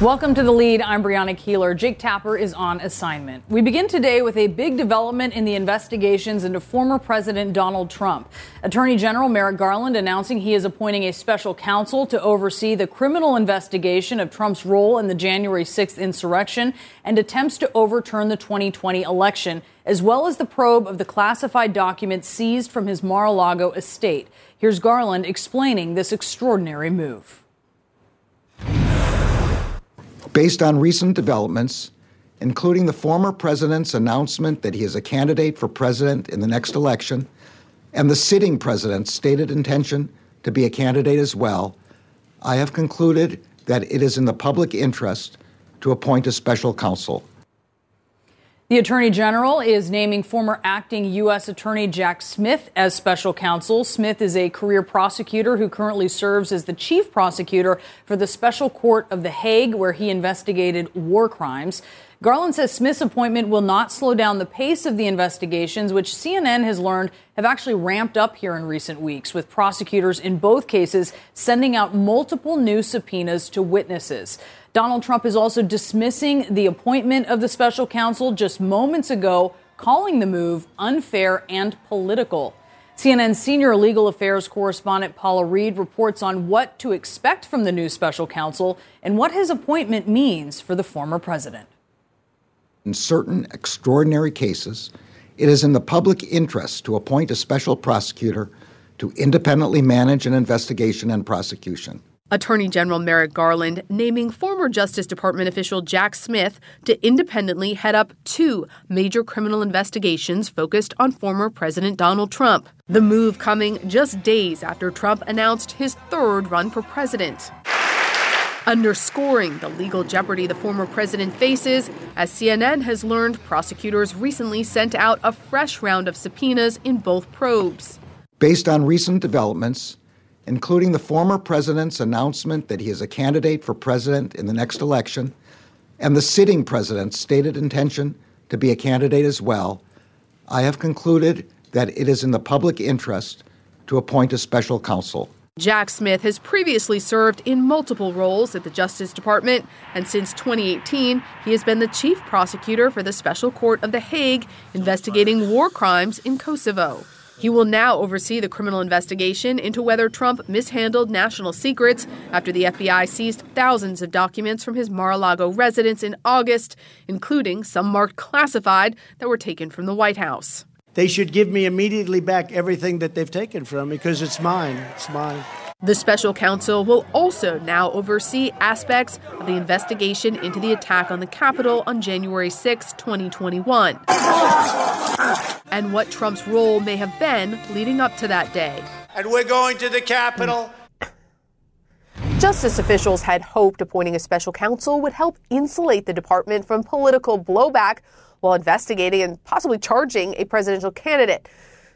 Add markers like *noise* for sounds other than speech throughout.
Welcome to the lead. I'm Brianna Keilar. Jake Tapper is on assignment. We begin today with a big development in the investigations into former President Donald Trump. Attorney General Merrick Garland announcing he is appointing a special counsel to oversee the criminal investigation of Trump's role in the January 6th insurrection and attempts to overturn the 2020 election, as well as the probe of the classified documents seized from his Mar a Lago estate. Here's Garland explaining this extraordinary move. Based on recent developments, including the former president's announcement that he is a candidate for president in the next election, and the sitting president's stated intention to be a candidate as well, I have concluded that it is in the public interest to appoint a special counsel. The Attorney General is naming former acting U.S. Attorney Jack Smith as special counsel. Smith is a career prosecutor who currently serves as the chief prosecutor for the Special Court of The Hague, where he investigated war crimes. Garland says Smith's appointment will not slow down the pace of the investigations, which CNN has learned have actually ramped up here in recent weeks, with prosecutors in both cases sending out multiple new subpoenas to witnesses. Donald Trump is also dismissing the appointment of the special counsel just moments ago, calling the move unfair and political. CNN senior legal affairs correspondent Paula Reed reports on what to expect from the new special counsel and what his appointment means for the former president. In certain extraordinary cases, it is in the public interest to appoint a special prosecutor to independently manage an investigation and prosecution. Attorney General Merrick Garland naming former Justice Department official Jack Smith to independently head up two major criminal investigations focused on former President Donald Trump. The move coming just days after Trump announced his third run for president. Underscoring the legal jeopardy the former president faces, as CNN has learned, prosecutors recently sent out a fresh round of subpoenas in both probes. Based on recent developments, including the former president's announcement that he is a candidate for president in the next election, and the sitting president's stated intention to be a candidate as well, I have concluded that it is in the public interest to appoint a special counsel. Jack Smith has previously served in multiple roles at the Justice Department, and since 2018, he has been the chief prosecutor for the Special Court of The Hague investigating war crimes in Kosovo. He will now oversee the criminal investigation into whether Trump mishandled national secrets after the FBI seized thousands of documents from his Mar a Lago residence in August, including some marked classified that were taken from the White House. They should give me immediately back everything that they've taken from me because it's mine. It's mine. The special counsel will also now oversee aspects of the investigation into the attack on the Capitol on January 6, 2021, and what Trump's role may have been leading up to that day. And we're going to the Capitol. Justice officials had hoped appointing a special counsel would help insulate the department from political blowback while investigating and possibly charging a presidential candidate.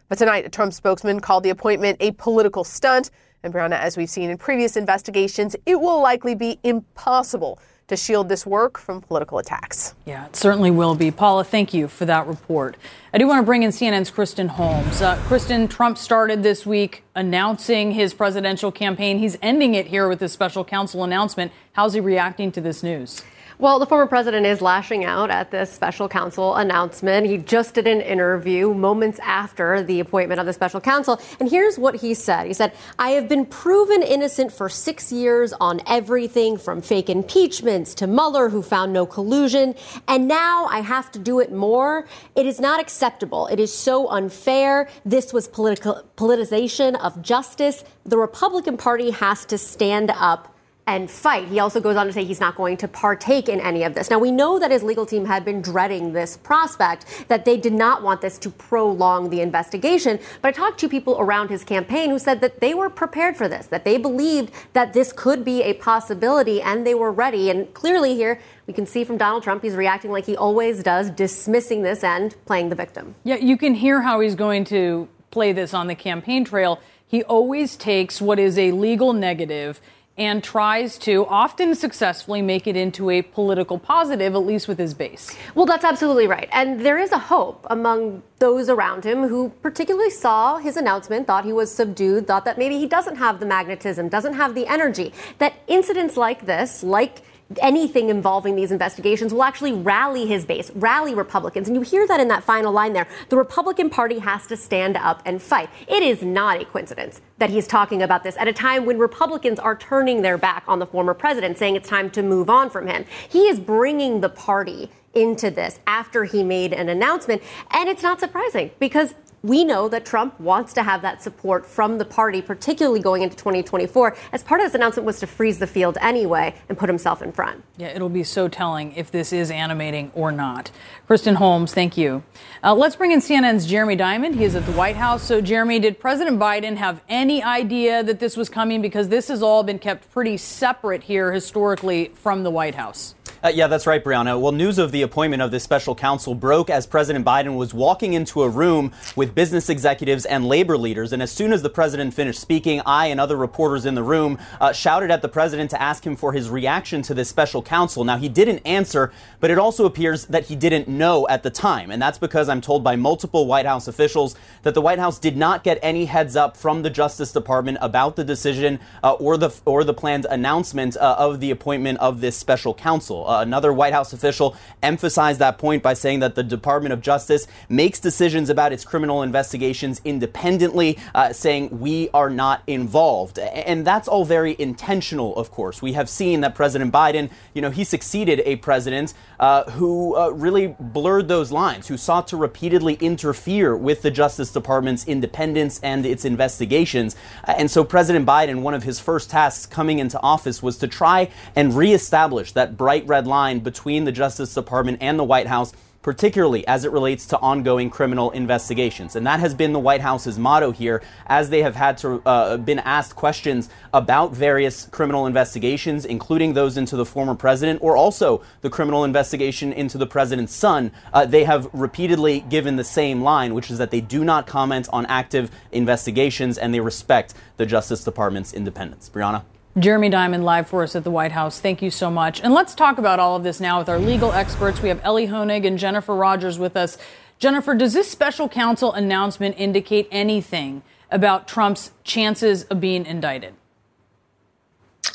But tonight, a Trump spokesman called the appointment a political stunt and Brianna, as we've seen in previous investigations, it will likely be impossible to shield this work from political attacks. Yeah, it certainly will be. Paula, thank you for that report. I do want to bring in CNN's Kristen Holmes. Uh, Kristen, Trump started this week announcing his presidential campaign. He's ending it here with this special counsel announcement. How's he reacting to this news? Well, the former president is lashing out at this special counsel announcement. He just did an interview moments after the appointment of the special counsel. And here's what he said He said, I have been proven innocent for six years on everything from fake impeachments to Mueller, who found no collusion. And now I have to do it more. It is not acceptable. It is so unfair. This was political politicization of justice. The Republican Party has to stand up and fight. He also goes on to say he's not going to partake in any of this. Now, we know that his legal team had been dreading this prospect, that they did not want this to prolong the investigation. But I talked to people around his campaign who said that they were prepared for this, that they believed that this could be a possibility and they were ready. And clearly, here, we can see from Donald Trump, he's reacting like he always does, dismissing this and playing the victim. Yeah, you can hear how he's going to play this on the campaign trail. He always takes what is a legal negative and tries to often successfully make it into a political positive, at least with his base. Well, that's absolutely right. And there is a hope among those around him who particularly saw his announcement, thought he was subdued, thought that maybe he doesn't have the magnetism, doesn't have the energy, that incidents like this, like anything involving these investigations will actually rally his base, rally Republicans. And you hear that in that final line there. The Republican Party has to stand up and fight. It is not a coincidence that he's talking about this at a time when Republicans are turning their back on the former president, saying it's time to move on from him. He is bringing the party into this after he made an announcement. And it's not surprising because we know that Trump wants to have that support from the party, particularly going into 2024. As part of this announcement was to freeze the field anyway and put himself in front. Yeah, it'll be so telling if this is animating or not. Kristen Holmes, thank you. Uh, let's bring in CNN's Jeremy Diamond. He is at the White House. So, Jeremy, did President Biden have any idea that this was coming? Because this has all been kept pretty separate here historically from the White House. Uh, yeah, that's right, Brianna. Well, news of the appointment of this special counsel broke as President Biden was walking into a room with business executives and labor leaders. And as soon as the president finished speaking, I and other reporters in the room uh, shouted at the president to ask him for his reaction to this special counsel. Now, he didn't answer, but it also appears that he didn't know at the time. And that's because I'm told by multiple White House officials that the White House did not get any heads up from the Justice Department about the decision uh, or the or the planned announcement uh, of the appointment of this special counsel. Uh, another White House official emphasized that point by saying that the Department of Justice makes decisions about its criminal investigations independently, uh, saying we are not involved. And that's all very intentional, of course. We have seen that President Biden, you know, he succeeded a president uh, who uh, really blurred those lines, who sought to repeatedly interfere with the Justice Department's independence and its investigations. And so President Biden, one of his first tasks coming into office was to try and reestablish that bright red red line between the Justice Department and the White House particularly as it relates to ongoing criminal investigations. And that has been the White House's motto here as they have had to uh, been asked questions about various criminal investigations, including those into the former president or also the criminal investigation into the president's son. Uh, they have repeatedly given the same line, which is that they do not comment on active investigations and they respect the Justice Department's independence. Brianna? Jeremy Diamond live for us at the White House. Thank you so much. And let's talk about all of this now with our legal experts. We have Elie Honig and Jennifer Rogers with us. Jennifer, does this special counsel announcement indicate anything about Trump's chances of being indicted?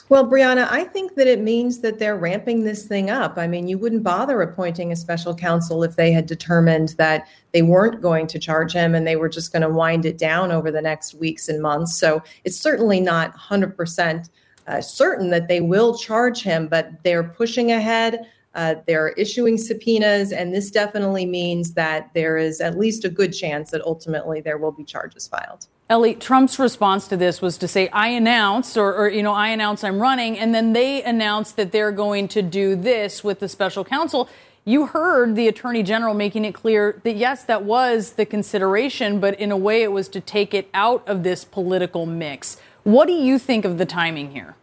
Well, Brianna, I think that it means that they're ramping this thing up. I mean, you wouldn't bother appointing a special counsel if they had determined that they weren't going to charge him and they were just going to wind it down over the next weeks and months. So it's certainly not 100% uh, certain that they will charge him, but they're pushing ahead. Uh, they're issuing subpoenas, and this definitely means that there is at least a good chance that ultimately there will be charges filed. Elie, Trump's response to this was to say, I announce, or, or, you know, I announce I'm running, and then they announced that they're going to do this with the special counsel. You heard the attorney general making it clear that yes, that was the consideration, but in a way it was to take it out of this political mix. What do you think of the timing here?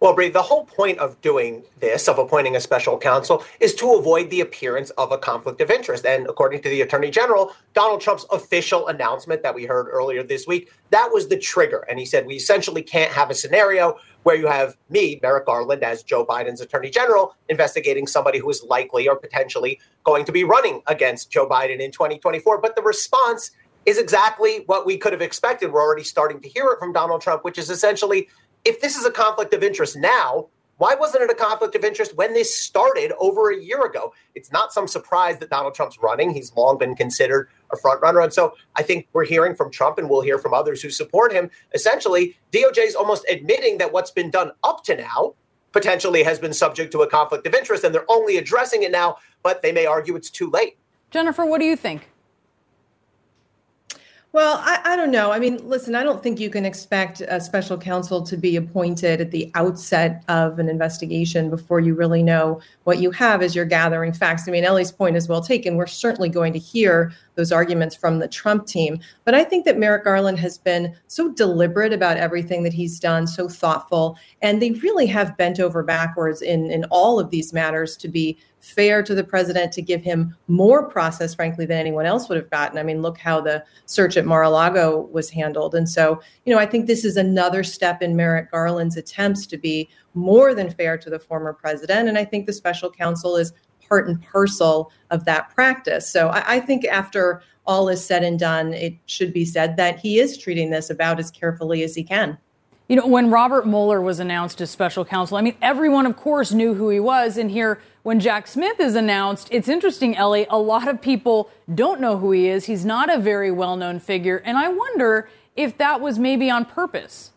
Well, Bree, the whole point of doing this, of appointing a special counsel, is to avoid the appearance of a conflict of interest. And according to the Attorney General, Donald Trump's official announcement that we heard earlier this week, that was the trigger. And he said, we essentially can't have a scenario where you have me, Merrick Garland, as Joe Biden's Attorney General, investigating somebody who is likely or potentially going to be running against Joe Biden in 2024. But the response is exactly what we could have expected. We're already starting to hear it from Donald Trump, which is essentially if this is a conflict of interest now, why wasn't it a conflict of interest when this started over a year ago? It's not some surprise that Donald Trump's running. He's long been considered a front runner. And so I think we're hearing from Trump and we'll hear from others who support him. Essentially, DOJ is almost admitting that what's been done up to now potentially has been subject to a conflict of interest and they're only addressing it now, but they may argue it's too late. Jennifer, what do you think? Well, I, I, don't know. I mean, listen, I don't think you can expect a special counsel to be appointed at the outset of an investigation before you really know what you have as you're gathering facts. I mean, Elie's point is well taken. We're certainly going to hear those arguments from the Trump team. But I think that Merrick Garland has been so deliberate about everything that he's done, so thoughtful, and they really have bent over backwards in, in all of these matters to be fair to the president to give him more process, frankly, than anyone else would have gotten. I mean, look how the search at Mar a Lago was handled. And so, you know, I think this is another step in Merrick Garland's attempts to be more than fair to the former president. And I think the special counsel is part and parcel of that practice. So I, I think after all is said and done, it should be said that he is treating this about as carefully as he can. You know, when Robert Mueller was announced as special counsel, I mean, everyone, of course, knew who he was. And here, when Jack Smith is announced, it's interesting, Elie, a lot of people don't know who he is. He's not a very well known figure. And I wonder if that was maybe on purpose.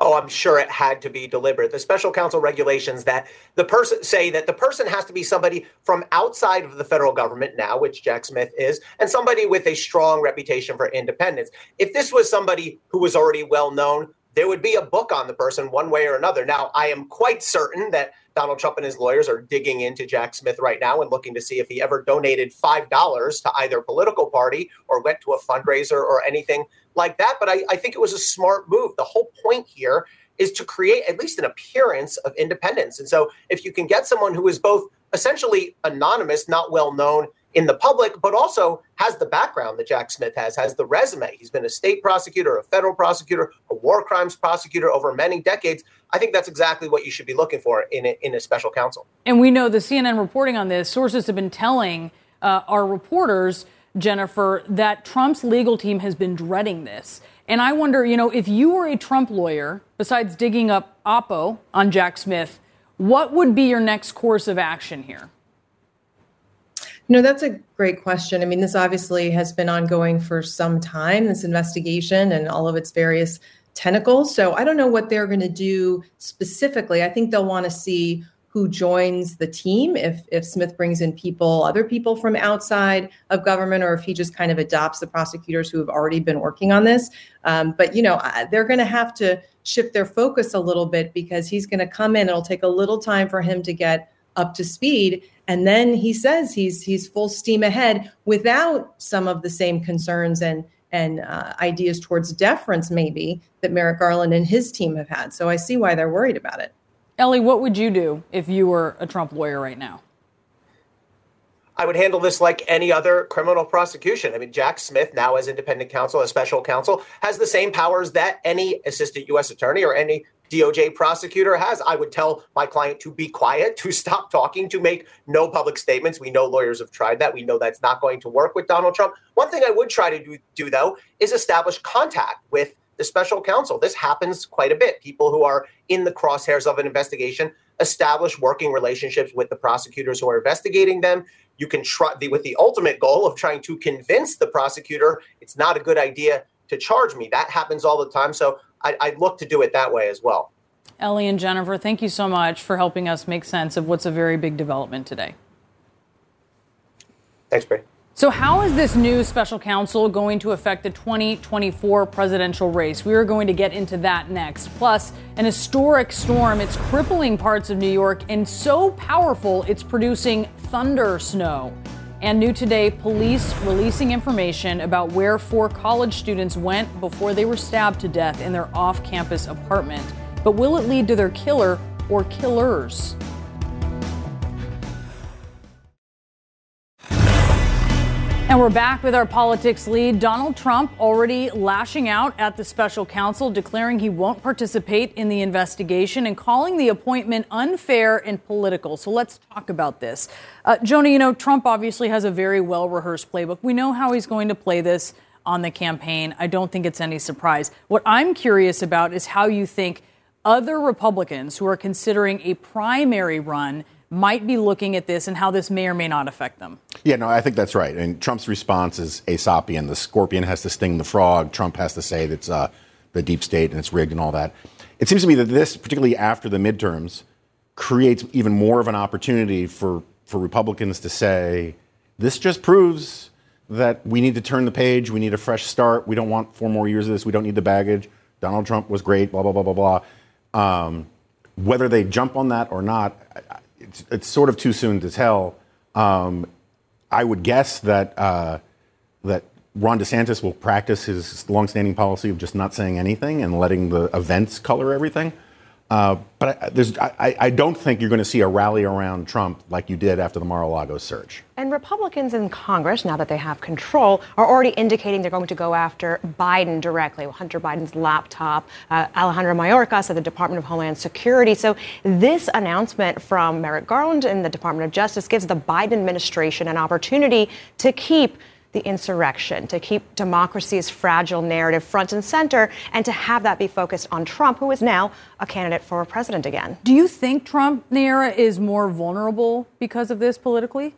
Oh, I'm sure it had to be deliberate. The special counsel regulations that the person say that the person has to be somebody from outside of the federal government now, which Jack Smith is, and somebody with a strong reputation for independence. If this was somebody who was already well known, there would be a book on the person one way or another. Now, I am quite certain that Donald Trump and his lawyers are digging into Jack Smith right now and looking to see if he ever donated $5 to either political party or went to a fundraiser or anything like that. But I, I think it was a smart move. The whole point here is to create at least an appearance of independence. And so if you can get someone who is both essentially anonymous, not well known, in the public, but also has the background that Jack Smith has, has the resume. He's been a state prosecutor, a federal prosecutor, a war crimes prosecutor over many decades. I think that's exactly what you should be looking for in a, in a special counsel. And we know the CNN reporting on this, sources have been telling uh, our reporters, Jennifer, that Trump's legal team has been dreading this. And I wonder, you know, if you were a Trump lawyer, besides digging up Oppo on Jack Smith, what would be your next course of action here? No, that's a great question. I mean, this obviously has been ongoing for some time, this investigation and all of its various tentacles. So I don't know what they're going to do specifically. I think they'll want to see who joins the team if if Smith brings in people other people from outside of government or if he just kind of adopts the prosecutors who have already been working on this um, but you know they're going to have to shift their focus a little bit because he's going to come in it'll take a little time for him to get up to speed and then he says he's he's full steam ahead without some of the same concerns and and uh, ideas towards deference maybe that Merrick Garland and his team have had. So I see why they're worried about it. Elie, what would you do if you were a Trump lawyer right now? I would handle this like any other criminal prosecution. I mean, Jack Smith, now as independent counsel, as special counsel, has the same powers that any assistant U.S. attorney or any DOJ prosecutor has. I would tell my client to be quiet, to stop talking, to make no public statements. We know lawyers have tried that. We know that's not going to work with Donald Trump. One thing I would try to do, do though, is establish contact with the special counsel. This happens quite a bit. People who are in the crosshairs of an investigation establish working relationships with the prosecutors who are investigating them. You can try the, with the ultimate goal of trying to convince the prosecutor it's not a good idea to charge me. That happens all the time. So I, I look to do it that way as well. Elie and Jennifer, thank you so much for helping us make sense of what's a very big development today. Thanks, Bree. So, how is this new special counsel going to affect the 2024 presidential race? We are going to get into that next. Plus, an historic storm. It's crippling parts of New York and so powerful it's producing thunder snow. And new today, police releasing information about where four college students went before they were stabbed to death in their off campus apartment. But will it lead to their killer or killers? And we're back with our politics lead. Donald Trump already lashing out at the special counsel, declaring he won't participate in the investigation and calling the appointment unfair and political. So let's talk about this. Uh, Jonah, you know, Trump obviously has a very well rehearsed playbook. We know how he's going to play this on the campaign. I don't think it's any surprise. What I'm curious about is how you think other Republicans who are considering a primary run might be looking at this and how this may or may not affect them. Yeah, no, I think that's right. And Trump's response is Aesopian. The scorpion has to sting the frog. Trump has to say that's uh, the deep state and it's rigged and all that. It seems to me that this, particularly after the midterms, creates even more of an opportunity for, for Republicans to say, this just proves that we need to turn the page. We need a fresh start. We don't want four more years of this. We don't need the baggage. Donald Trump was great, blah, blah, blah, blah, blah. Um, whether they jump on that or not, it's, it's sort of too soon to tell. Um, I would guess that uh, that Ron DeSantis will practice his longstanding policy of just not saying anything and letting the events color everything. Uh, but I, I, I, don't think you're going to see a rally around Trump like you did after the Mar-a-Lago search. And Republicans in Congress, now that they have control, are already indicating they're going to go after Biden directly. Hunter Biden's laptop, uh, Alejandro Mayorkas at the Department of Homeland Security. So this announcement from Merrick Garland and the Department of Justice gives the Biden administration an opportunity to keep the insurrection, to keep democracy's fragile narrative front and center, and to have that be focused on Trump, who is now a candidate for president again. Do you think Trump, Neera, is more vulnerable because of this politically?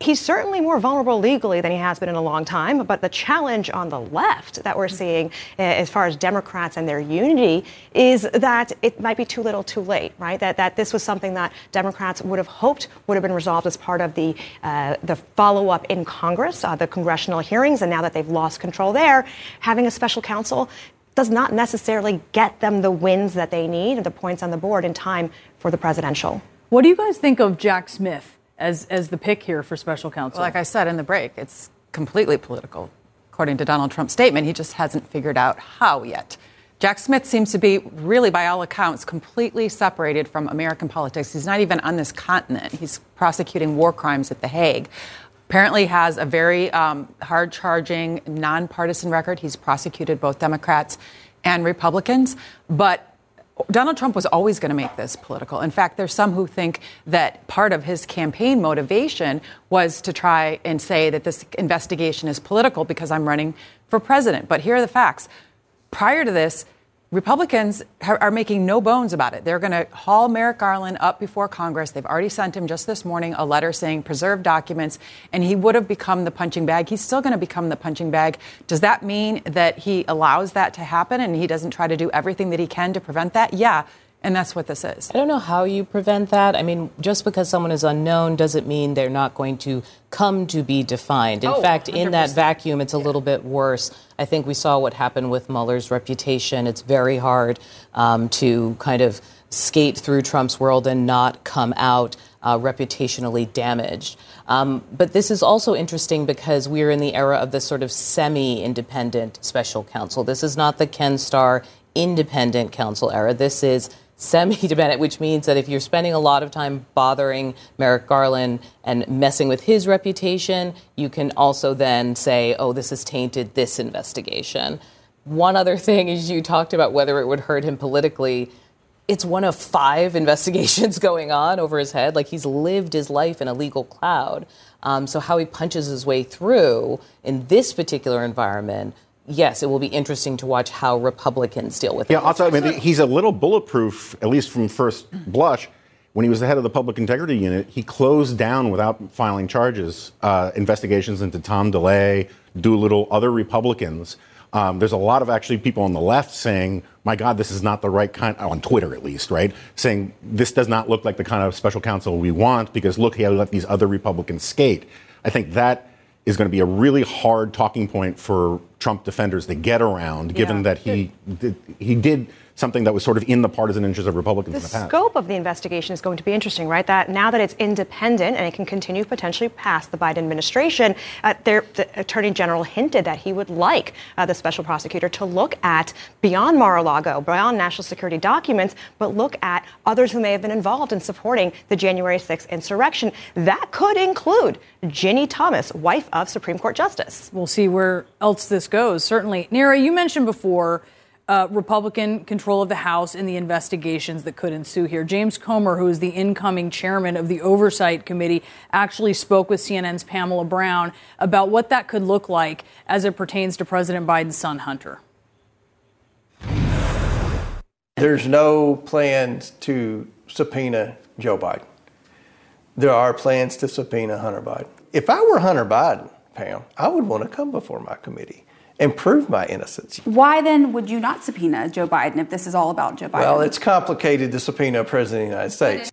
He's certainly more vulnerable legally than he has been in a long time. But the challenge on the left that we're seeing, eh, as far as Democrats and their unity, is that it might be too little, too late. Right? That that this was something that Democrats would have hoped would have been resolved as part of the uh, the follow up in Congress, uh, the congressional hearings, and now that they've lost control there, having a special counsel does not necessarily get them the wins that they need and the points on the board in time for the presidential. What do you guys think of Jack Smith? As, as the pick here for special counsel? Well, like I said in the break, it's completely political. According to Donald Trump's statement, he just hasn't figured out how yet. Jack Smith seems to be, really, by all accounts, completely separated from American politics. He's not even on this continent. He's prosecuting war crimes at The Hague. Apparently, has a very um, hard-charging, nonpartisan record. He's prosecuted both Democrats and Republicans, but Donald Trump was always going to make this political. In fact, there's some who think that part of his campaign motivation was to try and say that this investigation is political because I'm running for president. But here are the facts. Prior to this, Republicans are making no bones about it. They're going to haul Merrick Garland up before Congress. They've already sent him just this morning a letter saying preserve documents, and he would have become the punching bag. He's still going to become the punching bag. Does that mean that he allows that to happen and he doesn't try to do everything that he can to prevent that? Yeah. And that's what this is. I don't know how you prevent that. I mean, just because someone is unknown doesn't mean they're not going to come to be defined. In oh, fact, 100%. in that vacuum, it's a yeah. little bit worse. I think we saw what happened with Mueller's reputation. It's very hard um, to kind of skate through Trump's world and not come out uh, reputationally damaged. Um, but this is also interesting because we're in the era of this sort of semi independent special counsel. This is not the Ken Starr independent counsel era. This is semi-dependent, which means that if you're spending a lot of time bothering Merrick Garland and messing with his reputation, you can also then say, oh, this has tainted this investigation. One other *laughs* thing is you talked about whether it would hurt him politically. It's one of five *laughs* investigations going on over his head. Like he's lived his life in a legal cloud. Um, so how he punches his way through in this particular environment yes, it will be interesting to watch how Republicans deal with it. Yeah, also, I mean, he's a little bulletproof, at least from first blush. When he was the head of the Public Integrity Unit, he closed down without filing charges uh, investigations into Tom DeLay, Doolittle, other Republicans. Um, there's a lot of actually people on the left saying, my God, this is not the right kind, on Twitter at least, right? Saying this does not look like the kind of special counsel we want because look, he let these other Republicans skate. I think that is going to be a really hard talking point for Trump defenders to get around, given yeah. that he he did something that was sort of in the partisan interest of Republicans the in the past. The scope of the investigation is going to be interesting, right? That now that it's independent and it can continue potentially past the Biden administration, uh, there, the Attorney General hinted that he would like uh, the special prosecutor to look at beyond Mar-a-Lago, beyond national security documents, but look at others who may have been involved in supporting the January 6th insurrection. That could include Ginni Thomas, wife of Supreme Court Justice. We'll see where else this goes. Certainly, Neera, you mentioned before uh, Republican control of the House in the investigations that could ensue here. James Comer, who is the incoming chairman of the Oversight Committee, actually spoke with CNN's Pamela Brown about what that could look like as it pertains to President Biden's son, Hunter. There's no plans to subpoena Joe Biden. There are plans to subpoena Hunter Biden. If I were Hunter Biden, Pam, I would want to come before my committee and prove my innocence. Why then would you not subpoena Joe Biden if this is all about Joe Biden? Well, it's complicated to subpoena a president of the United States.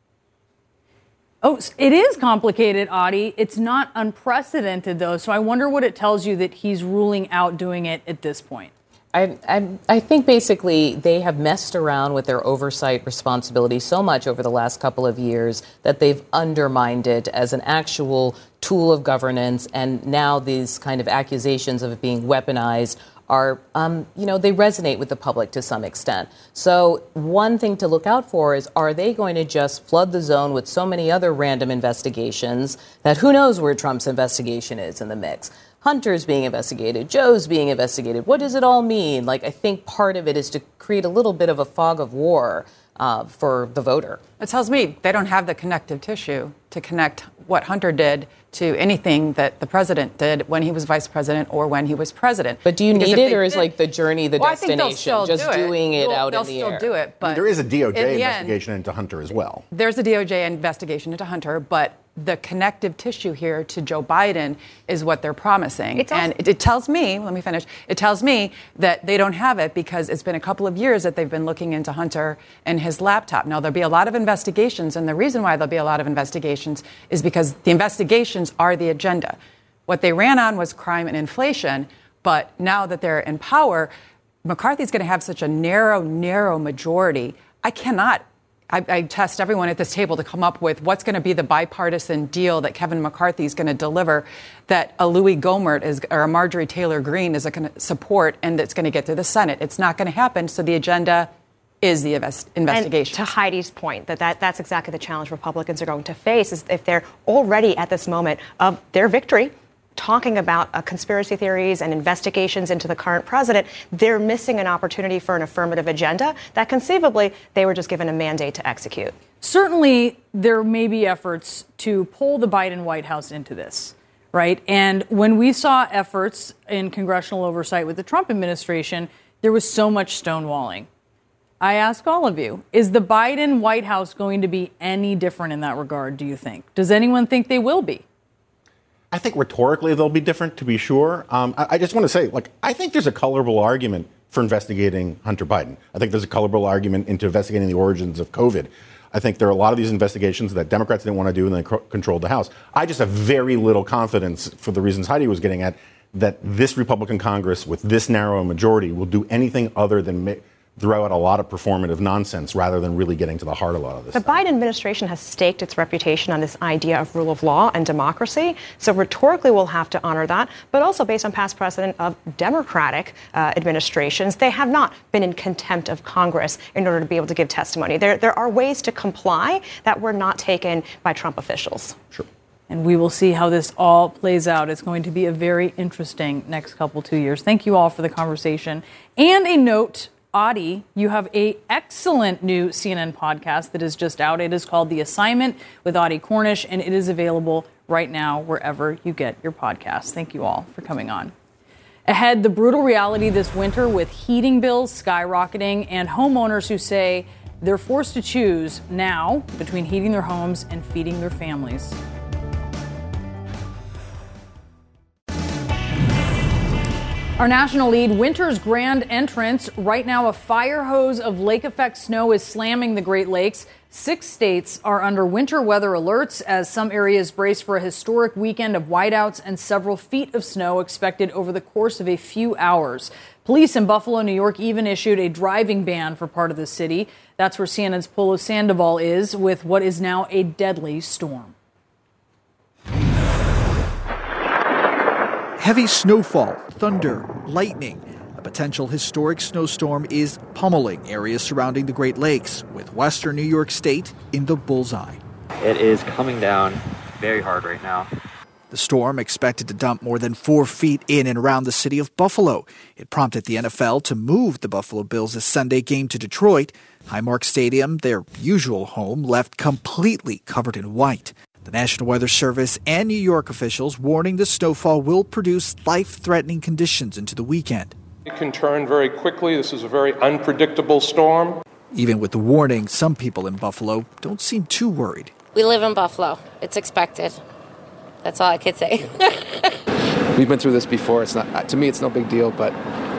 Oh, it is complicated, Audie. It's not unprecedented, though. So I wonder what it tells you that he's ruling out doing it at this point. I, I, I, think basically they have messed around with their oversight responsibility so much over the last couple of years that they've undermined it as an actual tool of governance. And now these kind of accusations of it being weaponized are, um, you know, they resonate with the public to some extent. So, one thing to look out for is are they going to just flood the zone with so many other random investigations that who knows where Trump's investigation is in the mix? Hunter's being investigated, Joe's being investigated. What does it all mean? Like, I think part of it is to create a little bit of a fog of war uh, for the voter. It tells me they don't have the connective tissue to connect what Hunter did to anything that the president did when he was vice president or when he was president. But do you because need it, or is like the journey the well, destination? just do doing it, it out in the air. They'll still do it, but there is a DOJ investigation end, into Hunter as well. There's a DOJ investigation into Hunter, but the connective tissue here to Joe Biden is what they're promising. Also- and it, it, tells me, let me finish, it tells me that they don't have it because it's been a couple of years that they've been looking into Hunter and his laptop. Now, there'll be a lot of investigations, and the reason why there'll be a lot of investigations is because the investigations are the agenda. What they ran on was crime and inflation, but now that they're in power, McCarthy's going to have such a narrow, narrow majority. I cannot I, I, test everyone at this table to come up with what's going to be the bipartisan deal that Kevin McCarthy is going to deliver, that a Louis Gohmert is, or a Marjorie Taylor Greene is going to support, and that's going to get through the Senate. It's not going to happen. So the agenda is the invest- investigation. To Heidi's point, that, that that's exactly the challenge Republicans are going to face is if they're already at this moment of their victory talking about uh, conspiracy theories and investigations into the current president, they're missing an opportunity for an affirmative agenda that conceivably they were just given a mandate to execute. Certainly, there may be efforts to pull the Biden White House into this, right? And when we saw efforts in congressional oversight with the Trump administration, there was so much stonewalling. I ask all of you, is the Biden White House going to be any different in that regard, do you think? Does anyone think they will be? I think rhetorically they'll be different, to be sure. Um, I, I, just want to say, like, I think there's a colorable argument for investigating Hunter Biden. I think there's a colorable argument into investigating the origins of COVID. I think there are a lot of these investigations that Democrats didn't want to do and they c- controlled the House. I just have very little confidence, for the reasons Heidi was getting at, that this Republican Congress, with this narrow majority, will do anything other than. Ma- throw out a lot of performative nonsense rather than really getting to the heart of a lot of this. The stuff. Biden administration has staked its reputation on this idea of rule of law and democracy. So rhetorically, we'll have to honor that. But also, based on past precedent of Democratic uh, administrations, they have not been in contempt of Congress in order to be able to give testimony. There, there are ways to comply that were not taken by Trump officials. Sure. And we will see how this all plays out. It's going to be a very interesting next couple two years. Thank you all for the conversation. And a note Audie, you have a excellent new CNN podcast that is just out. It is called The Assignment with Audie Cornish, and it is available right now wherever you get your podcasts. Thank you all for coming on. Ahead, the brutal reality this winter with heating bills skyrocketing and homeowners who say they're forced to choose now between heating their homes and feeding their families. Our national lead, winter's grand entrance. Right now, a fire hose of lake effect snow is slamming the Great Lakes. Six states are under winter weather alerts as some areas brace for a historic weekend of whiteouts and several feet of snow expected over the course of a few hours. Police in Buffalo, New York even issued a driving ban for part of the city. That's where CNN's Polo Sandoval is with what is now a deadly storm. Heavy snowfall, thunder, lightning. A potential historic snowstorm is pummeling areas surrounding the Great Lakes, with western New York State in the bullseye. It is coming down very hard right now. The storm expected to dump more than four feet in and around the city of Buffalo. It prompted the NFL to move the Buffalo Bills' Sunday game to Detroit. Highmark Stadium, their usual home, left completely covered in white. The National Weather Service and New York officials warning the snowfall will produce life threatening conditions into the weekend. It can turn very quickly. This is a very unpredictable storm. Even with the warning, some people in Buffalo don't seem too worried. We live in Buffalo. It's expected. That's all I could say. *laughs* We've been through this before. It's not uh, to me it's no big deal, but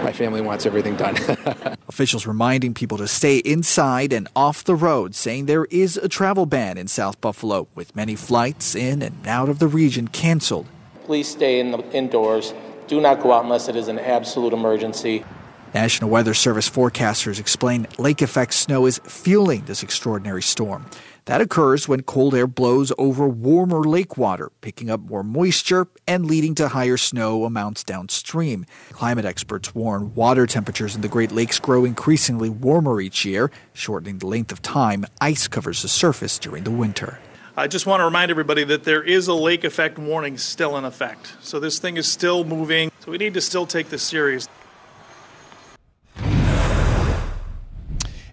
my family wants everything done. *laughs* Officials reminding people to stay inside and off the road, saying there is a travel ban in South Buffalo, with many flights in and out of the region canceled. Please stay in the, indoors. Do not go out unless it is an absolute emergency. National Weather Service forecasters explain lake effect snow is fueling this extraordinary storm. That occurs when cold air blows over warmer lake water, picking up more moisture and leading to higher snow amounts downstream. Climate experts warn water temperatures in the Great Lakes grow increasingly warmer each year, shortening the length of time ice covers the surface during the winter. I just want to remind everybody that there is a lake effect warning still in effect. So this thing is still moving. So we need to still take this serious.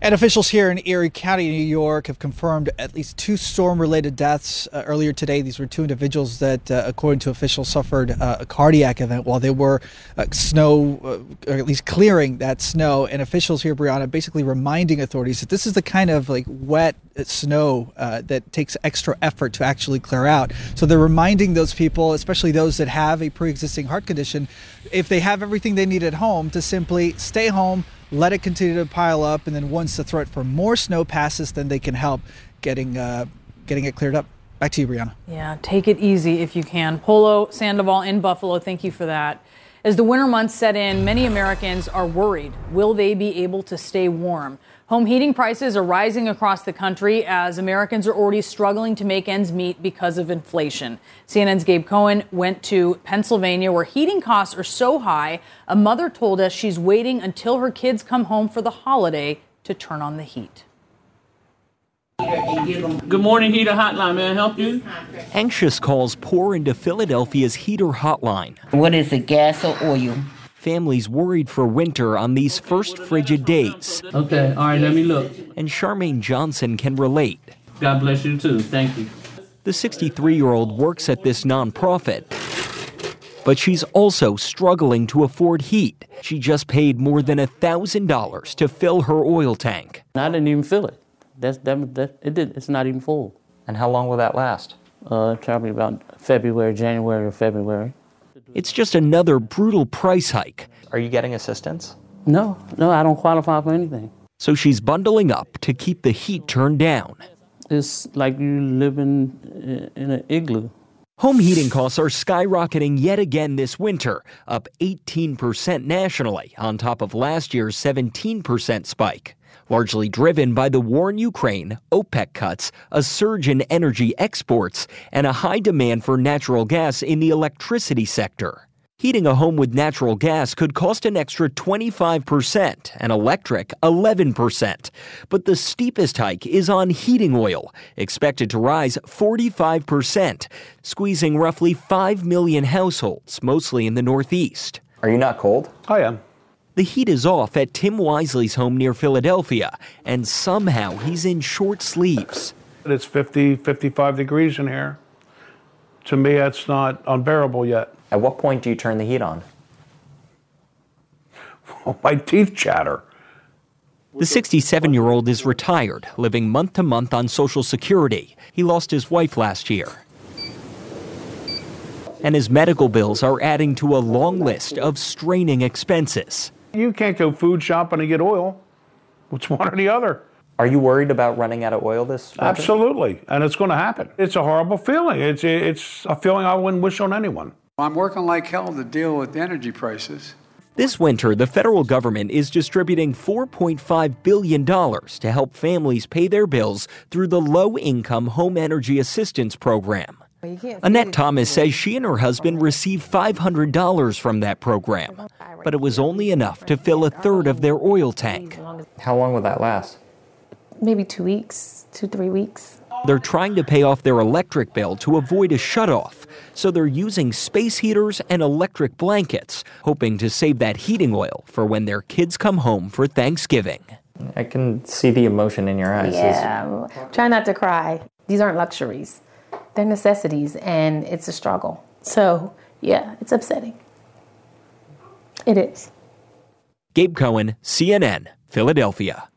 And officials here in Erie County, New York, have confirmed at least two storm related deaths uh, earlier today. These were two individuals that, uh, according to officials, suffered uh, a cardiac event while they were uh, snow, uh, or at least clearing that snow. And officials here, Brianna, basically reminding authorities that this is the kind of like wet snow uh, that takes extra effort to actually clear out. So they're reminding those people, especially those that have a pre existing heart condition, if they have everything they need at home, to simply stay home let it continue to pile up, and then once the threat for more snow passes, then they can help getting uh, getting it cleared up. Back to you, Brianna. Yeah, take it easy if you can. Polo Sandoval in Buffalo, thank you for that. As the winter months set in, many Americans are worried. Will they be able to stay warm? Home heating prices are rising across the country as Americans are already struggling to make ends meet because of inflation. CNN's Gabe Cohen went to Pennsylvania where heating costs are so high, a mother told us she's waiting until her kids come home for the holiday to turn on the heat. Good morning, Heater Hotline. May I help you? Anxious calls pour into Philadelphia's heater hotline. What is it, gas or oil? Families worried for winter on these first frigid days. Okay, all right, let me look. And Charmaine Johnson can relate. God bless you too. Thank you. The 63 year old works at this nonprofit, but she's also struggling to afford heat. She just paid more than $1,000 to fill her oil tank. I didn't even fill it. That's that, that it did. It's not even full. And how long will that last? Uh, probably about February, January, or February. It's just another brutal price hike. Are you getting assistance? No, no, I don't qualify for anything. So she's bundling up to keep the heat turned down. It's like you live in, in an igloo. Home heating costs are skyrocketing yet again this winter, up 18% nationally, on top of last year's 17% spike largely driven by the war in Ukraine, OPEC cuts, a surge in energy exports, and a high demand for natural gas in the electricity sector. Heating a home with natural gas could cost an extra 25% and electric 11%. But the steepest hike is on heating oil, expected to rise 45%, squeezing roughly 5 million households, mostly in the Northeast. Are you not cold? I am. The heat is off at Tim Wisely's home near Philadelphia, and somehow he's in short sleeves. It's 50, 55 degrees in here. To me, that's not unbearable yet. At what point do you turn the heat on? Oh, *laughs* my teeth chatter. The 67 year old is retired, living month to month on Social Security. He lost his wife last year and his medical bills are adding to a long list of straining expenses. You can't go food shopping and get oil. It's one or the other. Are you worried about running out of oil this winter? Absolutely, and it's going to happen. It's a horrible feeling. It's it's a feeling I wouldn't wish on anyone. I'm working like hell to deal with energy prices. This winter, the federal government is distributing $4.5 billion to help families pay their bills through the Low Income Home Energy Assistance Program. Annette Thomas says she and her husband received $500 from that program, but it was only enough to fill a third of their oil tank. How long will that last? Maybe two weeks, two, three weeks. They're trying to pay off their electric bill to avoid a shutoff, so they're using space heaters and electric blankets, hoping to save that heating oil for when their kids come home for Thanksgiving. I can see the emotion in your eyes. Yeah, try not to cry. These aren't luxuries they're necessities and it's a struggle. So, yeah, it's upsetting. It is. Gabe Cohen, CNN, Philadelphia.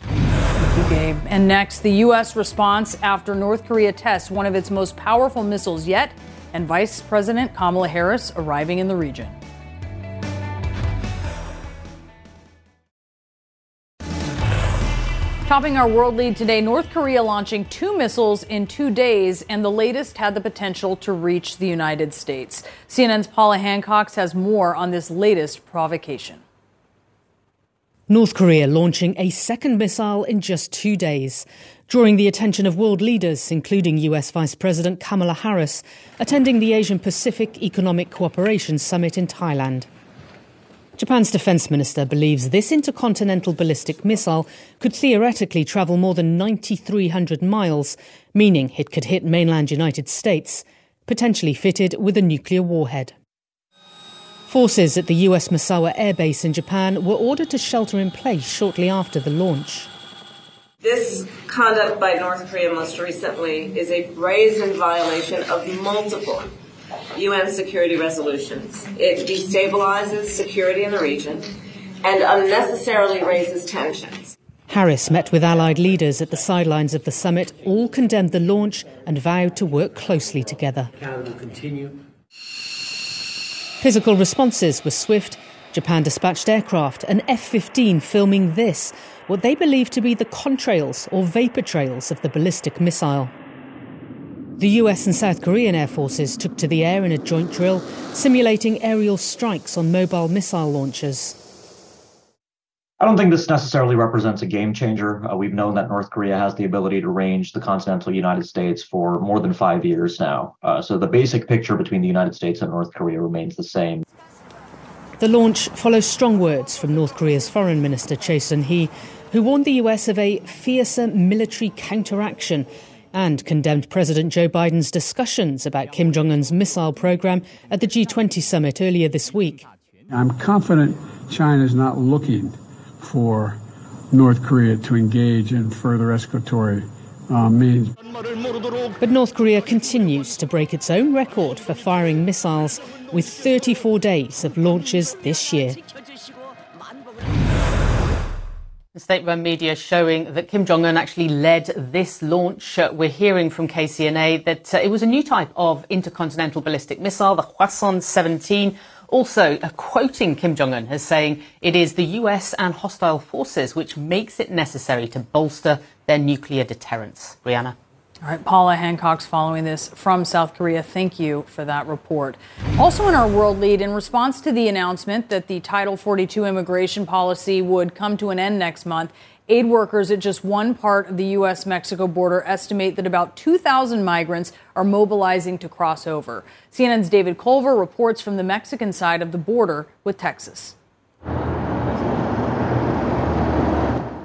Thank you, Gabe. And next, the U.S. response after North Korea tests one of its most powerful missiles yet, and Vice President Kamala Harris arriving in the region. Topping our world lead today, North Korea launching two missiles in two days, and the latest had the potential to reach the United States. CNN's Paula Hancocks has more on this latest provocation. North Korea launching a second missile in just two days, drawing the attention of world leaders, including US Vice President Kamala Harris, attending the Asian Pacific Economic Cooperation Summit in Thailand. Japan's defense minister believes this intercontinental ballistic missile could theoretically travel more than 9,300 miles, meaning it could hit mainland United States, potentially fitted with a nuclear warhead. Forces at the US Misawa Air Base in Japan were ordered to shelter in place shortly after the launch. This conduct by North Korea most recently is a brazen violation of multiple UN security resolutions. It destabilizes security in the region and unnecessarily raises tensions. Harris met with Allied leaders at the sidelines of the summit, all condemned the launch and vowed to work closely together. Canada will continue. Physical responses were swift. Japan dispatched aircraft, an F 15 filming this, what they believe to be the contrails or vapor trails of the ballistic missile. The US and South Korean air forces took to the air in a joint drill, simulating aerial strikes on mobile missile launchers. I don't think this necessarily represents a game changer. Uh, we've known that North Korea has the ability to range the continental United States for more than five years now. Uh, so the basic picture between the United States and North Korea remains the same. The launch follows strong words from North Korea's Foreign Minister Choi Sun Hee, who warned the US of a fiercer military counteraction and condemned President Joe Biden's discussions about Kim Jong un's missile program at the G20 summit earlier this week. I'm confident China is not looking for North Korea to engage in further escalatory uh, means. But North Korea continues to break its own record for firing missiles with 34 days of launches this year. The state run media showing that Kim Jong un actually led this launch. Uh, we're hearing from KCNA that uh, it was a new type of intercontinental ballistic missile, the Hwasong 17. Also, uh, quoting Kim Jong un as saying it is the US and hostile forces which makes it necessary to bolster their nuclear deterrence. Brianna. All right, Paula Hancocks following this from South Korea. Thank you for that report. Also, in our world lead, in response to the announcement that the Title 42 immigration policy would come to an end next month, aid workers at just one part of the U.S. Mexico border estimate that about 2,000 migrants are mobilizing to cross over. CNN's David Culver reports from the Mexican side of the border with Texas.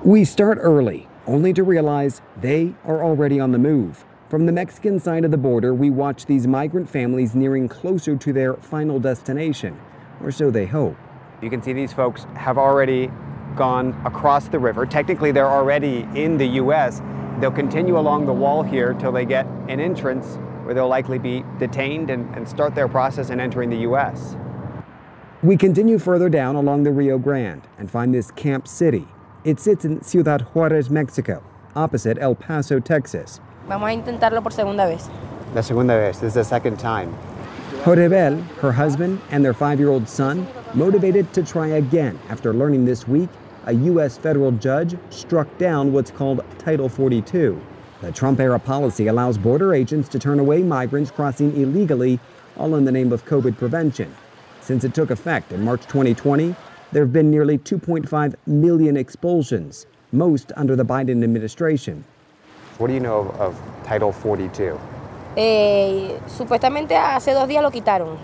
We start early only to realize they are already on the move. From the Mexican side of the border, we watch these migrant families nearing closer to their final destination, or so they hope. You can see these folks have already gone across the river. Technically, they're already in the U.S. They'll continue along the wall here till they get an entrance where they'll likely be detained and, and start their process in entering the U.S. We continue further down along the Rio Grande and find this Camp City, it sits in Ciudad Juarez, Mexico, opposite El Paso, Texas. Vamos a intentarlo por segunda vez. La segunda vez. This is the second time. Jorebel, her husband, and their five year old son motivated to try again after learning this week a U.S. federal judge struck down what's called Title 42. The Trump era policy allows border agents to turn away migrants crossing illegally, all in the name of COVID prevention. Since it took effect in March 2020, there have been nearly 2.5 million expulsions, most under the Biden administration. What do you know of, of Title 42? Eh, supuestamente hace dos días lo quitaron.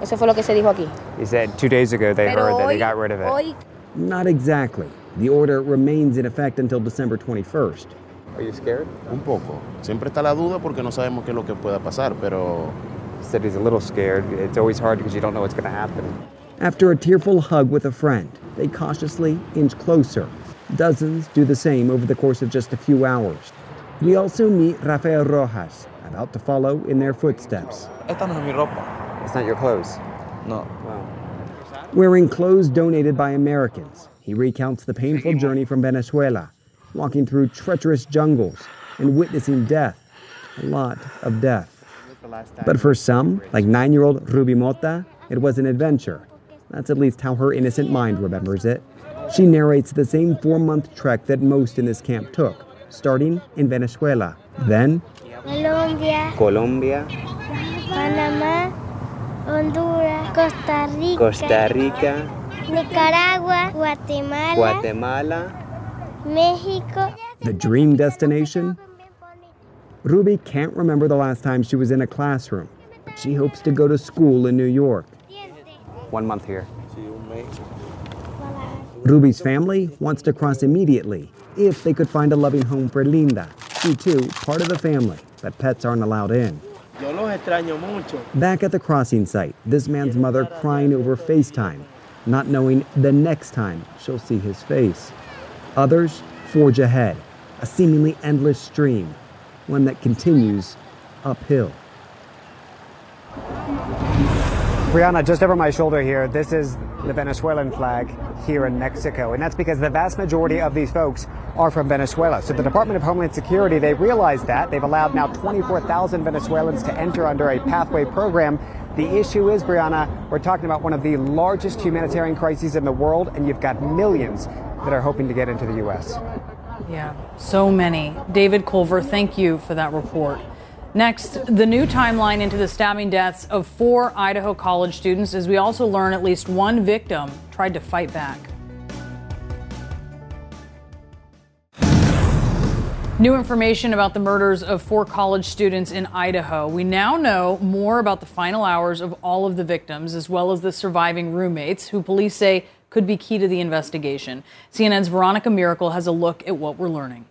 Eso fue lo que se dijo aquí. He said two days ago they Pero heard that they got rid of it. Hoy, Not exactly. The order remains in effect until December 21st. Are you scared? Un poco. Siempre está la duda porque no sabemos qué es lo que pueda pasar, pero. He said he's a little scared. It's always hard because you don't know what's going to happen. After a tearful hug with a friend, they cautiously inch closer. Dozens do the same over the course of just a few hours. We also meet Rafael Rojas, about to follow in their footsteps. Esta no es mi ropa. It's not your clothes. No. Wearing clothes donated by Americans, he recounts the painful journey from Venezuela, walking through treacherous jungles and witnessing death, a lot of death. But for some, like nine year old Ruby Mota, it was an adventure. That's at least how her innocent mind remembers it. She narrates the same four month trek that most in this camp took, starting in Venezuela. Then, Colombia, Colombia, Panamá, Honduras, Costa Rica, Costa Rica, Nicaragua, Guatemala, Guatemala. México. the dream destination? Ruby can't remember the last time she was in a classroom, but she hopes to go to school in New York. One month here. Ruby's family wants to cross immediately if they could find a loving home for Linda. She too, part of the family, but pets aren't allowed in. Yo los extraño mucho. Back at the crossing site, this man's mother crying over FaceTime, not knowing the next time she'll see his face. Others forge ahead, a seemingly endless stream, one that continues uphill. Brianna, just over my shoulder here, this is the Venezuelan flag here in Mexico. And that's because the vast majority of these folks are from Venezuela. So the Department of Homeland Security, they realized that. They've allowed now 24,000 Venezuelans to enter under a pathway program. The issue is, Brianna, we're talking about one of the largest humanitarian crises in the world, and you've got millions that are hoping to get into the U.S. Yeah, so many. David Culver, thank you for that report. Next, the new timeline into the stabbing deaths of four Idaho college students as we also learn at least one victim tried to fight back. New information about the murders of four college students in Idaho. We now know more about the final hours of all of the victims, as well as the surviving roommates, who police say could be key to the investigation. CNN's Veronica Miracle has a look at what we're learning.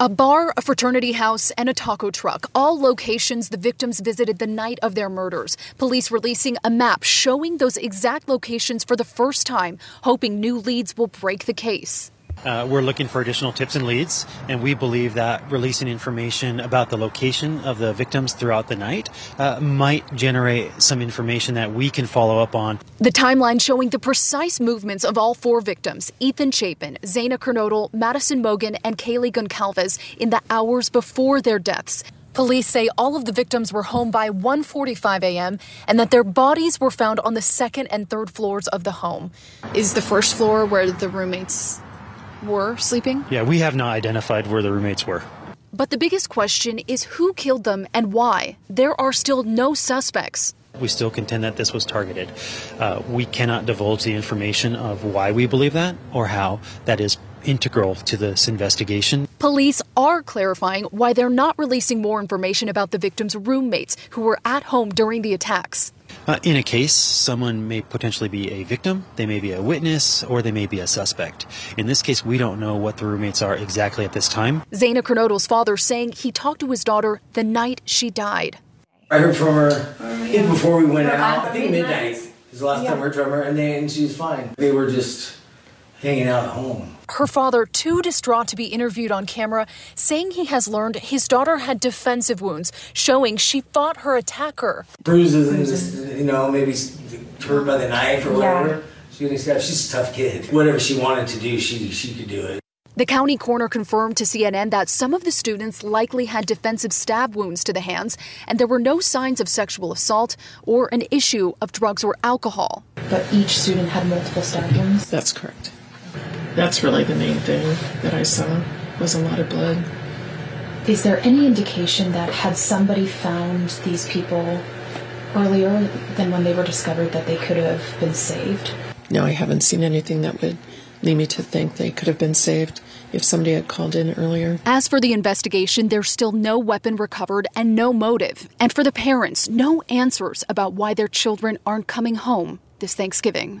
A bar, a fraternity house, and a taco truck, all locations the victims visited the night of their murders. Police releasing a map showing those exact locations for the first time, hoping new leads will break the case. Uh, we're looking for additional tips and leads, and we believe that releasing information about the location of the victims throughout the night uh, might generate some information that we can follow up on. The timeline showing the precise movements of all four victims Ethan Chapin, Xana Kernodle, Madison Mogen, and Kaylee Goncalves in the hours before their deaths. Police say all of the victims were home by 1:45 a.m. and that their bodies were found on the second and third floors of the home. Is the first floor where the roommates were sleeping? Yeah, we have not identified where the roommates were. But the biggest question is who killed them and why. There are still no suspects. We still contend that this was targeted. Uh, we cannot divulge the information of why we believe that or how that is integral to this investigation. Police are clarifying why they're not releasing more information about the victims' roommates who were at home during the attacks. Uh, in a case, someone may potentially be a victim, they may be a witness, or they may be a suspect. In this case, we don't know what the roommates are exactly at this time. Xana Kernodle's father saying he talked to his daughter the night she died. I heard from her even before we went out. I think midnight was the last time I heard from her, and then she was fine. They were just hanging out at home. Her father, too distraught to be interviewed on camera, saying he has learned his daughter had defensive wounds, showing she fought her attacker. Bruises and just, you know, maybe hurt by the knife or whatever. She She's a tough kid. Whatever she wanted to do, she she could do it. The county coroner confirmed to CNN that some of the students likely had defensive stab wounds to the hands, and there were no signs of sexual assault or an issue of drugs or alcohol. But each student had multiple stab wounds? That's correct. That's really the main thing that I saw was a lot of blood. Is there any indication that had somebody found these people earlier than when they were discovered that they could have been saved? No, I haven't seen anything that would lead me to think they could have been saved if somebody had called in earlier. As for the investigation, there's still no weapon recovered and no motive. And for the parents, no answers about why their children aren't coming home this Thanksgiving.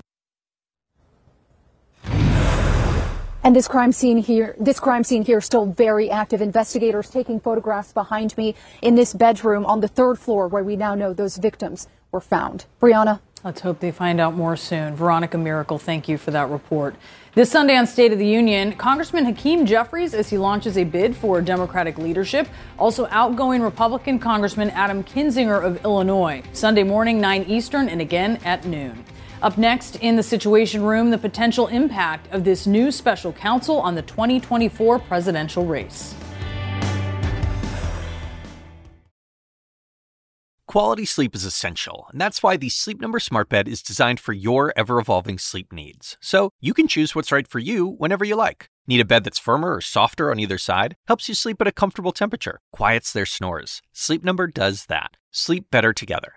And this crime scene here, this crime scene here, still very active. Investigators taking photographs behind me in this bedroom on the third floor, where we now know those victims were found. Brianna. Let's hope they find out more soon. Veronica Miracle, thank you for that report. This Sunday on State of the Union, Congressman Hakeem Jeffries as he launches a bid for Democratic leadership. Also, outgoing Republican Congressman Adam Kinzinger of Illinois. Sunday morning, 9 Eastern, and again at noon. Up next in the Situation Room, the potential impact of this new special counsel on the 2024 presidential race. Quality sleep is essential, and that's why the Sleep Number Smart Bed is designed for your ever evolving sleep needs. So you can choose what's right for you whenever you like. Need a bed that's firmer or softer on either side? Helps you sleep at a comfortable temperature, quiets their snores. Sleep Number does that. Sleep better together.